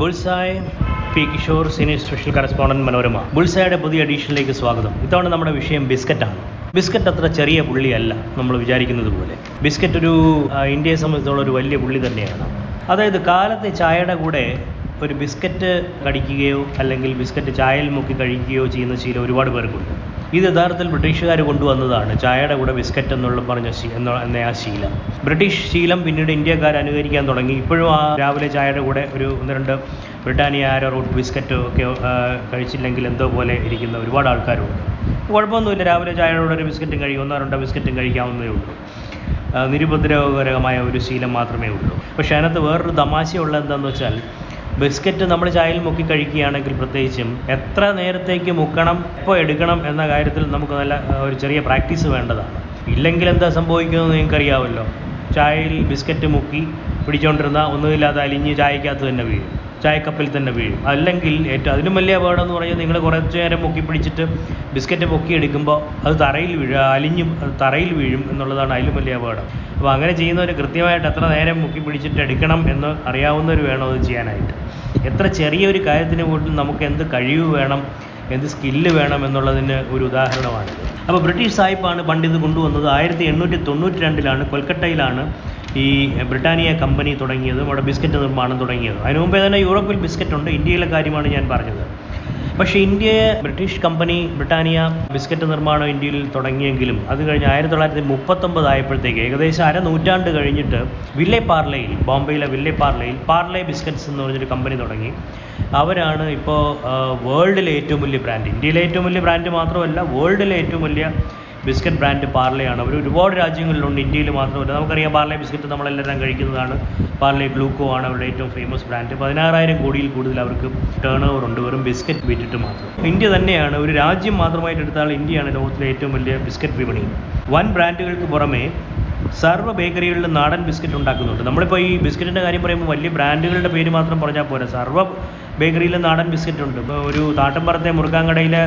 Bullseye P Kishore senior special correspondent Manorama. ബുൾസായുടെ പുതിയ എഡീഷനിലേക്ക് സ്വാഗതം. ഇത്തവണ നമ്മുടെ വിഷയം ബിസ്ക്കറ്റാണ്. ബിസ്ക്കറ്റ് അത്ര ചെറിയ പുള്ളിയല്ല നമ്മൾ വിചാരിക്കുന്നത് പോലെ. ബിസ്ക്കറ്റ് ഒരു ഇന്ത്യയെ സംബന്ധിച്ചുള്ള ഒരു വലിയ പുള്ളി തന്നെയാണ്. അതായത് കാലത്തെ ചായയുടെ കൂടെ ഒരു ബിസ്ക്കറ്റ് കടിക്കുകയോ അല്ലെങ്കിൽ ബിസ്ക്കറ്റ് ചായയിൽ മുക്കി കഴിക്കുകയോ ചെയ്യുന്ന ശീലം ഒരുപാട് പേർക്കുണ്ട്. ഇത് യഥാർത്ഥത്തിൽ ബ്രിട്ടീഷുകാർ കൊണ്ടുവന്നതാണ്. ചായയുടെ കൂടെ ബിസ്ക്കറ്റ് എന്നുള്ള പറഞ്ഞ എന്ന ആ ശീലം. ബ്രിട്ടീഷ് ശീലം പിന്നീട് ഇന്ത്യക്കാർ അനുകരിക്കാൻ തുടങ്ങി. ഇപ്പോഴും ആ രാവിലെ ചായയുടെ കൂടെ ഒരു ഒന്ന് രണ്ട് ബ്രിട്ടാനിയ ആരോ റൂട്ട് ബിസ്ക്കറ്റോ ഒക്കെ കഴിച്ചില്ലെങ്കിൽ എന്തോ പോലെ ഇരിക്കുന്ന ഒരുപാട് ആൾക്കാരുണ്ട്. കുഴപ്പമൊന്നുമില്ല. രാവിലെ ചായയുടെ കൂടെ ഒരു ബിസ്ക്കറ്റും കഴിയും ഒന്നോ രണ്ടോ ബിസ്ക്കറ്റും കഴിക്കാവുന്നതേ ഉള്ളൂ. നിരുപദ്രവകരമായ ഒരു ശീലം മാത്രമേ ഉള്ളൂ. പക്ഷേ അതിനകത്ത് വേറൊരു തമാശയുള്ള എന്താണെന്ന് വെച്ചാൽ ബിസ്ക്കറ്റ് നമ്മൾ ചായയിൽ മുക്കി കഴിക്കുകയാണെങ്കിൽ പ്രത്യേകിച്ചും എത്ര നേരത്തേക്ക് മുക്കണം എപ്പോൾ എടുക്കണം എന്ന കാര്യത്തിൽ നമുക്ക് നല്ല ഒരു ചെറിയ പ്രാക്ടീസ് വേണ്ടതാണ്. ഇല്ലെങ്കിൽ എന്താ സംഭവിക്കുന്നത് നിങ്ങൾക്കറിയാമല്ലോ. ചായയിൽ ബിസ്ക്കറ്റ് മുക്കി പിടിച്ചുകൊണ്ടിരുന്ന ഒന്നുമില്ലാതെ അലിഞ്ഞ് ചായക്കകത്ത് തന്നെ വീഴും. ചായക്കപ്പിൽ തന്നെ വീഴും. അല്ലെങ്കിൽ ഏറ്റവും അതിലും വലിയ അപകടം എന്ന് പറഞ്ഞാൽ നിങ്ങൾ കുറച്ച് നേരം മുക്കി പിടിച്ചിട്ട് ബിസ്ക്കറ്റ് പൊക്കി എടുക്കുമ്പോൾ അത് തറയിൽ വീഴുക അലിഞ്ഞ് തറയിൽ വീഴും എന്നുള്ളതാണ് അതിലും വലിയ അപകടം. അപ്പോൾ അങ്ങനെ ചെയ്യുന്നവർ കൃത്യമായിട്ട് എത്ര നേരം മുക്കി പിടിച്ചിട്ട് എടുക്കണം എന്ന് അറിയാവുന്നവർ വേണം അത് ചെയ്യാനായിട്ട്. എത്ര ചെറിയൊരു കാര്യത്തിന് പോലും നമുക്ക് എന്ത് കഴിവ് വേണം എന്ത് സ്കില്ല് വേണം എന്നുള്ളതിന് ഒരു ഉദാഹരണമാണ്. അപ്പോൾ ബ്രിട്ടീഷ് സാഹിബാണ് പണ്ട് ഇത് കൊണ്ടുവന്നത്. ആയിരത്തി എണ്ണൂറ്റി തൊണ്ണൂറ്റി രണ്ടിലാണ് കൊൽക്കട്ടയിലാണ് ഈ ബ്രിട്ടാനിയ കമ്പനി തുടങ്ങിയത് അവിടെ ബിസ്ക്കറ്റ് നിർമ്മാണം തുടങ്ങിയത്. അതിനു മുമ്പേ തന്നെ യൂറോപ്പിൽ ബിസ്ക്കറ്റ് ഉണ്ട്. ഇന്ത്യയിലെ കാര്യമാണ് ഞാൻ പറഞ്ഞത്. പക്ഷേ ഇന്ത്യയെ ബ്രിട്ടീഷ് കമ്പനി ബ്രിട്ടാനിയ ബിസ്ക്കറ്റ് നിർമ്മാണം ഇന്ത്യയിൽ തുടങ്ങിയെങ്കിലും അത് കഴിഞ്ഞ് ആയിരത്തി തൊള്ളായിരത്തി മുപ്പത്തൊമ്പത് ആയപ്പോഴത്തേക്ക് ഏകദേശം അര നൂറ്റാണ്ട് കഴിഞ്ഞിട്ട് വില്ലെ പാർലയിൽ ബോംബെയിലെ വില്ലെ പാർലയിൽ പാർലെ ബിസ്ക്കറ്റ്സ് എന്ന് പറഞ്ഞൊരു കമ്പനി തുടങ്ങി. അവരാണ് ഇപ്പോൾ വേൾഡിലെ ഏറ്റവും വലിയ ബ്രാൻഡ്. ഇന്ത്യയിലെ ഏറ്റവും വലിയ ബ്രാൻഡ് മാത്രമല്ല വേൾഡിലെ ഏറ്റവും വലിയ ബിസ്ക്കറ്റ് ബ്രാൻഡ് പാർലെയാണ്. അവർ ഒരുപാട് രാജ്യങ്ങളിലുണ്ട്. ഇന്ത്യയിൽ മാത്രമല്ല നമുക്കറിയാം പാർലെ ബിസ്ക്കറ്റ് നമ്മളെല്ലാം കഴിക്കുന്നതാണ്. പാർലെ ഗ്ലൂക്കോ ആണ് അവരുടെ ഏറ്റവും ഫേമസ് ബ്രാൻഡ് പതിനാറായിരം കോടിയിൽ കൂടുതൽ അവർക്ക് ടേൺ ഓവർ ഉണ്ട്. വെറും ബിസ്ക്കറ്റ് വിറ്റിട്ട് മാത്രം. ഇന്ത്യ തന്നെയാണ് ഒരു രാജ്യം മാത്രമായിട്ട് എടുത്താൽ ഇന്ത്യയാണ് ലോകത്തിലെ ഏറ്റവും വലിയ ബിസ്ക്കറ്റ് വിപണി. വൻ ബ്രാൻഡുകൾക്ക് പുറമെ സർവ ബേക്കറികളിലും നാടൻ ബിസ്ക്കറ്റ് ഉണ്ടാക്കുന്നുണ്ട്. നമ്മളിപ്പോൾ ഈ ബിസ്ക്കറ്റിന്റെ കാര്യം പറയുമ്പോൾ വലിയ ബ്രാൻഡുകളുടെ പേര് മാത്രം പറഞ്ഞാൽ പോരാ. സർവ ബേക്കറിയിലും നാടൻ ബിസ്ക്കറ്റ് ഉണ്ട്. ഇപ്പോൾ ഒരു താട്ടമ്പറത്തെ മുറുക്കാങ്കടയിലെ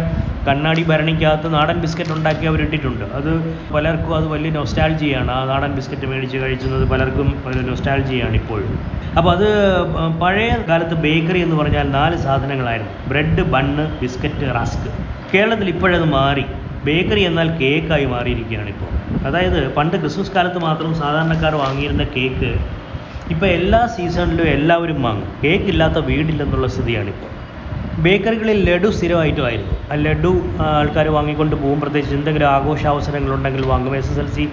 കണ്ണാടി ഭരണിക്കകത്ത് നാടൻ ബിസ്ക്കറ്റ് ഉണ്ടാക്കി അവർ ഇട്ടിട്ടുണ്ട് അത് പലർക്കും അത് വലിയ നൊസ്റ്റാൾജിയാണ് ആ നാടൻ ബിസ്ക്കറ്റ് മേടിച്ച് കഴിക്കുന്നത് പലർക്കും ഒരു നൊസ്റ്റാൾജിയാണ് ഇപ്പോഴും അപ്പോൾ അത് പഴയ കാലത്ത് ബേക്കറി എന്ന് പറഞ്ഞാൽ നാല് സാധനങ്ങളായിരുന്നു. ബ്രെഡ് ബണ്ണ് ബിസ്ക്കറ്റ് റസ്ക് കേരളത്തിൽ ഇപ്പോഴത് മാറി. ബേക്കറി എന്നാൽ കേക്കായി മാറിയിരിക്കുകയാണ് ഇപ്പോൾ. അതായത് പണ്ട് ക്രിസ്മസ് കാലത്ത് മാത്രം സാധാരണക്കാർ വാങ്ങിയിരുന്ന കേക്ക് ഇപ്പോൾ എല്ലാ സീസണിലും എല്ലാവരും വാങ്ങും. കേക്ക് ഇല്ലാത്ത വീടില്ലെന്നുള്ള സ്ഥിതിയാണിപ്പോൾ ബേക്കറികളിൽ ലഡു സ്ഥിരമായിട്ടുമായിരുന്നു ആ ലഡു ആൾക്കാർ വാങ്ങിക്കൊണ്ട് പോകും. പ്രത്യേകിച്ച് എന്തെങ്കിലും ആഘോഷാവസരങ്ങളുണ്ടെങ്കിൽ വാങ്ങും. എസ് എസ് എൽ സി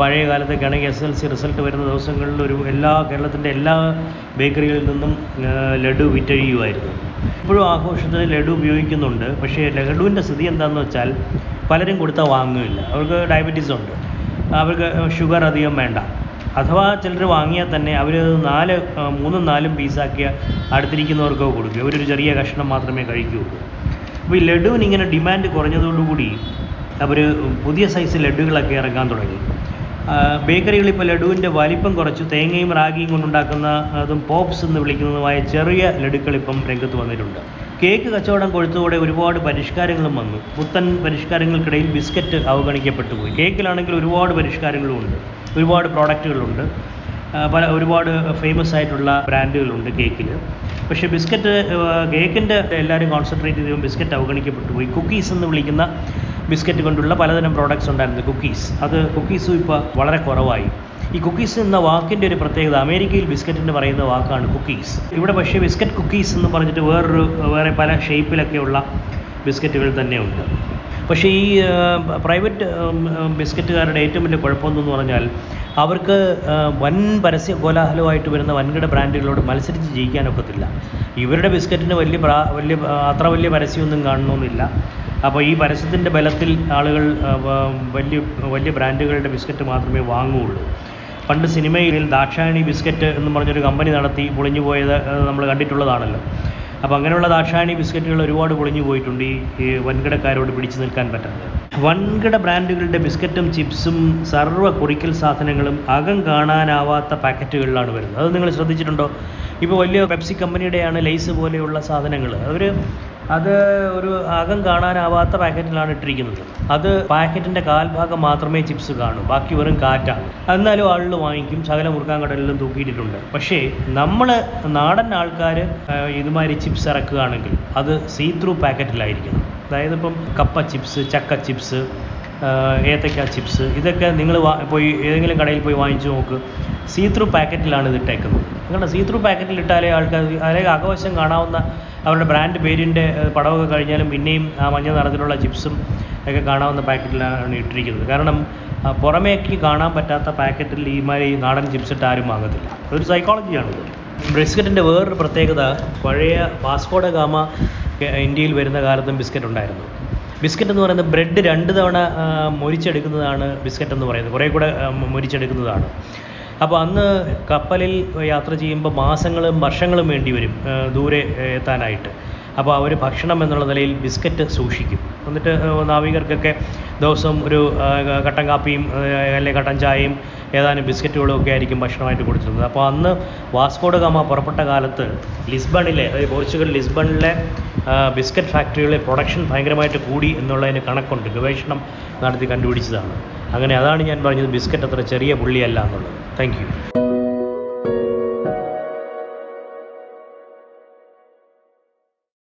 പഴയ കാലത്തൊക്കെ ആണെങ്കിൽ എസ് എൽ സി റിസൾട്ട് വരുന്ന ദിവസങ്ങളിൽ ഒരു എല്ലാ കേരളത്തിന്റെ എല്ലാ ബേക്കറികളിൽ നിന്നും ലഡു വിറ്റഴിയുമായിരുന്നു. ഇപ്പോഴും ആഘോഷത്തിന് ലഡു ഉപയോഗിക്കുന്നുണ്ട്. പക്ഷേ ലഡുവിന്റെ സ്ഥിതി എന്താണെന്ന് വെച്ചാൽ പലരും കൊടുത്താൽ വാങ്ങുകയില്ല. അവർക്ക് ഡയബറ്റീസ് ഉണ്ട്. അവർക്ക് ഷുഗർ അധികം വേണ്ട. അഥവാ ചിലർ വാങ്ങിയാൽ തന്നെ അവർ നാല് മൂന്നും നാലും പീസാക്കിയ അടുത്തിരിക്കുന്നവർക്കോ കൊടുക്കുക. അവരൊരു ചെറിയ കഷ്ണം മാത്രമേ കഴിക്കുകയുള്ളൂ. അപ്പോൾ ഈ ലഡുവിന് ഇങ്ങനെ ഡിമാൻഡ് കുറഞ്ഞതോടുകൂടി അവർ പുതിയ സൈസ് ലഡുകളൊക്കെ ഇറക്കാൻ തുടങ്ങി. ബേക്കറികൾ ഇപ്പോൾ ലഡുവിന്റെ വലിപ്പം കുറച്ച് തേങ്ങയും റാഗിയും കൊണ്ടുണ്ടാക്കുന്ന അതും പോപ്സ് എന്ന് വിളിക്കുന്നതുമായ ചെറിയ ലഡുക്കൾ ഇപ്പം രംഗത്ത് വന്നിട്ടുണ്ട്. കേക്ക് കച്ചവടം കൊഴുത്തോടെ ഒരുപാട് പരിഷ്കാരങ്ങളും വന്നു. പുത്തൻ പരിഷ്കാരങ്ങൾക്കിടയിൽ ബിസ്ക്കറ്റ് അവഗണിക്കപ്പെട്ടു പോയി. കേക്കിലാണെങ്കിൽ ഒരുപാട് പരിഷ്കാരങ്ങളും ഉണ്ട് ഒരുപാട് പ്രോഡക്റ്റുകളുണ്ട്. പല ഒരുപാട് ഫേമസ് ആയിട്ടുള്ള ബ്രാൻഡുകളുണ്ട് കേക്കിൽ പക്ഷേ ബിസ്ക്കറ്റ് കേക്കിന്റെ എല്ലാവരും കോൺസെൻട്രേറ്റ് ചെയ്ത് ബിസ്ക്കറ്റ് അവഗണിക്കപ്പെട്ടു പോയി. കുക്കീസ് എന്ന് വിളിക്കുന്ന ബിസ്ക്കറ്റ് കൊണ്ടുള്ള പലതരം പ്രോഡക്റ്റ്സ് ഉണ്ടായിരുന്നു. കുക്കീസ് അത് കുക്കീസും ഇപ്പോൾ വളരെ കുറവായി. ഈ കുക്കീസ് എന്ന വാക്കിന്റെ ഒരു പ്രത്യേകത അമേരിക്കയിൽ ബിസ്ക്കറ്റിന് പറയുന്ന വാക്കാണ് കുക്കീസ് ഇവിടെ പക്ഷേ ബിസ്ക്കറ്റ് കുക്കീസ് എന്ന് പറഞ്ഞിട്ട് വേറൊരു വേറെ പല ഷേപ്പിലൊക്കെയുള്ള ബിസ്ക്കറ്റുകൾ തന്നെയുണ്ട്. പക്ഷേ ഈ പ്രൈവറ്റ് ബിസ്ക്കറ്റുകാരുടെ ഏറ്റവും വലിയ കുഴപ്പമെന്ന് പറഞ്ഞാൽ അവർക്ക് വൻ പരസ്യ കോലാഹലമായിട്ട് വരുന്ന വൻകിട ബ്രാൻഡുകളോട് മത്സരിച്ച് ജയിക്കാനൊക്കത്തില്ല. ഇവരുടെ ബിസ്ക്കറ്റിന് വലിയ പ്രാ വലിയ അത്ര വലിയ പരസ്യമൊന്നും കാണണമെന്നില്ല. അപ്പോൾ ഈ പരസ്യത്തിന്റെ ബലത്തിൽ ആളുകൾ വലിയ വലിയ ബ്രാൻഡുകളുടെ ബിസ്ക്കറ്റ് മാത്രമേ വാങ്ങുകയുള്ളൂ. പണ്ട് സിനിമയിൽ ദാക്ഷായണി ബിസ്ക്കറ്റ് എന്ന് പറഞ്ഞൊരു കമ്പനി നടത്തി പൊളിഞ്ഞു പോയത് നമ്മൾ കണ്ടിട്ടുള്ളതാണല്ലോ. അപ്പോൾ അങ്ങനെയുള്ള ദാക്ഷായണി ബിസ്ക്കറ്റുകൾ ഒരുപാട് പൊളിഞ്ഞു പോയിട്ടുണ്ട് ഈ വൻകിടക്കാരോട് പിടിച്ചു നിൽക്കാൻ പറ്റാതെ. വൻകിട ബ്രാൻഡുകളുടെ ബിസ്ക്കറ്റും ചിപ്സും സർവ കുറിക്കൽ സാധനങ്ങളും അകം കാണാനാവാത്ത പാക്കറ്റുകളിലാണ് വരുന്നത്. അത് നിങ്ങൾ ശ്രദ്ധിച്ചിട്ടുണ്ടോ? ഇപ്പോൾ വലിയ പെപ്സി കമ്പനിയുടെയാണ് ലൈസ് പോലെയുള്ള സാധനങ്ങൾ. അവർ അത് ഒരു അകം കാണാനാവാത്ത പാക്കറ്റിലാണ് ഇട്ടിരിക്കുന്നത്. അത് പാക്കറ്റിന്റെ കാൽഭാഗം മാത്രമേ ചിപ്സ് കാണൂ. ബാക്കി വെറും കാറ്റാണ് എന്നാലും ആളുകൾ വാങ്ങിക്കും. ശകല മുറുക്കാൻ കടലിലും തൂക്കിയിട്ടിട്ടുണ്ട്. പക്ഷേ നമ്മൾ നാടൻ ആൾക്കാർ ഇതുമാതിരി ചിപ്സ് ഇറക്കുകയാണെങ്കിൽ അത് സീ ത്രൂ പാക്കറ്റിലായിരിക്കണം. അതായത് ഇപ്പം കപ്പ ചിപ്സ് ചക്ക ചിപ്സ് ഏത്തക്ക ചിപ്സ് ഇതൊക്കെ നിങ്ങൾ പോയി ഏതെങ്കിലും കടയിൽ പോയി വാങ്ങിച്ചു നോക്ക്. സീ ത്രൂ പാക്കറ്റിലാണ് ഇത് ഇട്ടേക്കുന്നത് കാരണം സീ ത്രൂ പാക്കറ്റിൽ ഇട്ടാലേ ആൾക്കാർ അല്ലെങ്കിൽ അകവശം കാണാവുന്ന അവരുടെ ബ്രാൻഡ് പേരിന്റെ പടമൊക്കെ കഴിഞ്ഞാലും പിന്നെയും ആ മഞ്ഞ നിറത്തിലുള്ള ചിപ്സും ഒക്കെ കാണാവുന്ന പാക്കറ്റിലാണ് ഇട്ടിരിക്കുന്നത്. കാരണം പുറമേക്ക് കാണാൻ പറ്റാത്ത പാക്കറ്റിൽ ഈ മാതിരി നാടൻ ചിപ്സ് ഇട്ട് ആരും വാങ്ങത്തില്ല. അതൊരു സൈക്കോളജിയാണിത് ബിസ്ക്കറ്റിന്റെ വേറൊരു പ്രത്യേകത പഴയ വാസ്കോഡ ഗാമ ഇന്ത്യയിൽ വരുന്ന കാലത്തും ബിസ്ക്കറ്റ് ഉണ്ടായിരുന്നു. ബിസ്ക്കറ്റ് എന്ന് പറയുന്നത് ബ്രെഡ് രണ്ട് തവണ മൊരിച്ചെടുക്കുന്നതാണ് ബിസ്ക്കറ്റ് എന്ന് പറയുന്നത്. കുറേ കൂടെ മൊരിച്ചെടുക്കുന്നതാണ്. അപ്പോൾ അന്ന് കപ്പലിൽ യാത്ര ചെയ്യുമ്പോൾ മാസങ്ങളും വർഷങ്ങളും വേണ്ടി വരും ദൂരെ എത്താനായിട്ട്. അപ്പോൾ അവർ ഭക്ഷണം എന്നുള്ള നിലയിൽ ബിസ്ക്കറ്റ് സൂക്ഷിക്കും. എന്നിട്ട് നാവികർക്കൊക്കെ ദിവസം ഒരു കട്ടൻ കാപ്പിയും അല്ലെങ്കിൽ കട്ടൻ ചായയും ഏതാനും ബിസ്ക്കറ്റുകളും ഒക്കെ ആയിരിക്കും ഭക്ഷണമായിട്ട് കൊടുത്തിരുന്നത്. അപ്പോൾ അന്ന് വാസ്കോഡ ഗാമ പുറപ്പെട്ട കാലത്ത് ലിസ്ബണിലെ അതായത് പോർച്ചുഗൽ ലിസ്ബണിലെ ബിസ്ക്കറ്റ് ഫാക്ടറികളിലെ പ്രൊഡക്ഷൻ ഭയങ്കരമായിട്ട് കൂടി എന്നുള്ളതിന് കണക്കുണ്ട്. ഗവേഷണം നടത്തി കണ്ടുപിടിച്ചതാണ്. അങ്ങനെ അതാണ് ഞാൻ പറഞ്ഞത് ബിസ്ക്കറ്റ് അത്ര ചെറിയ പുള്ളിയല്ല എന്നുള്ളത്. താങ്ക്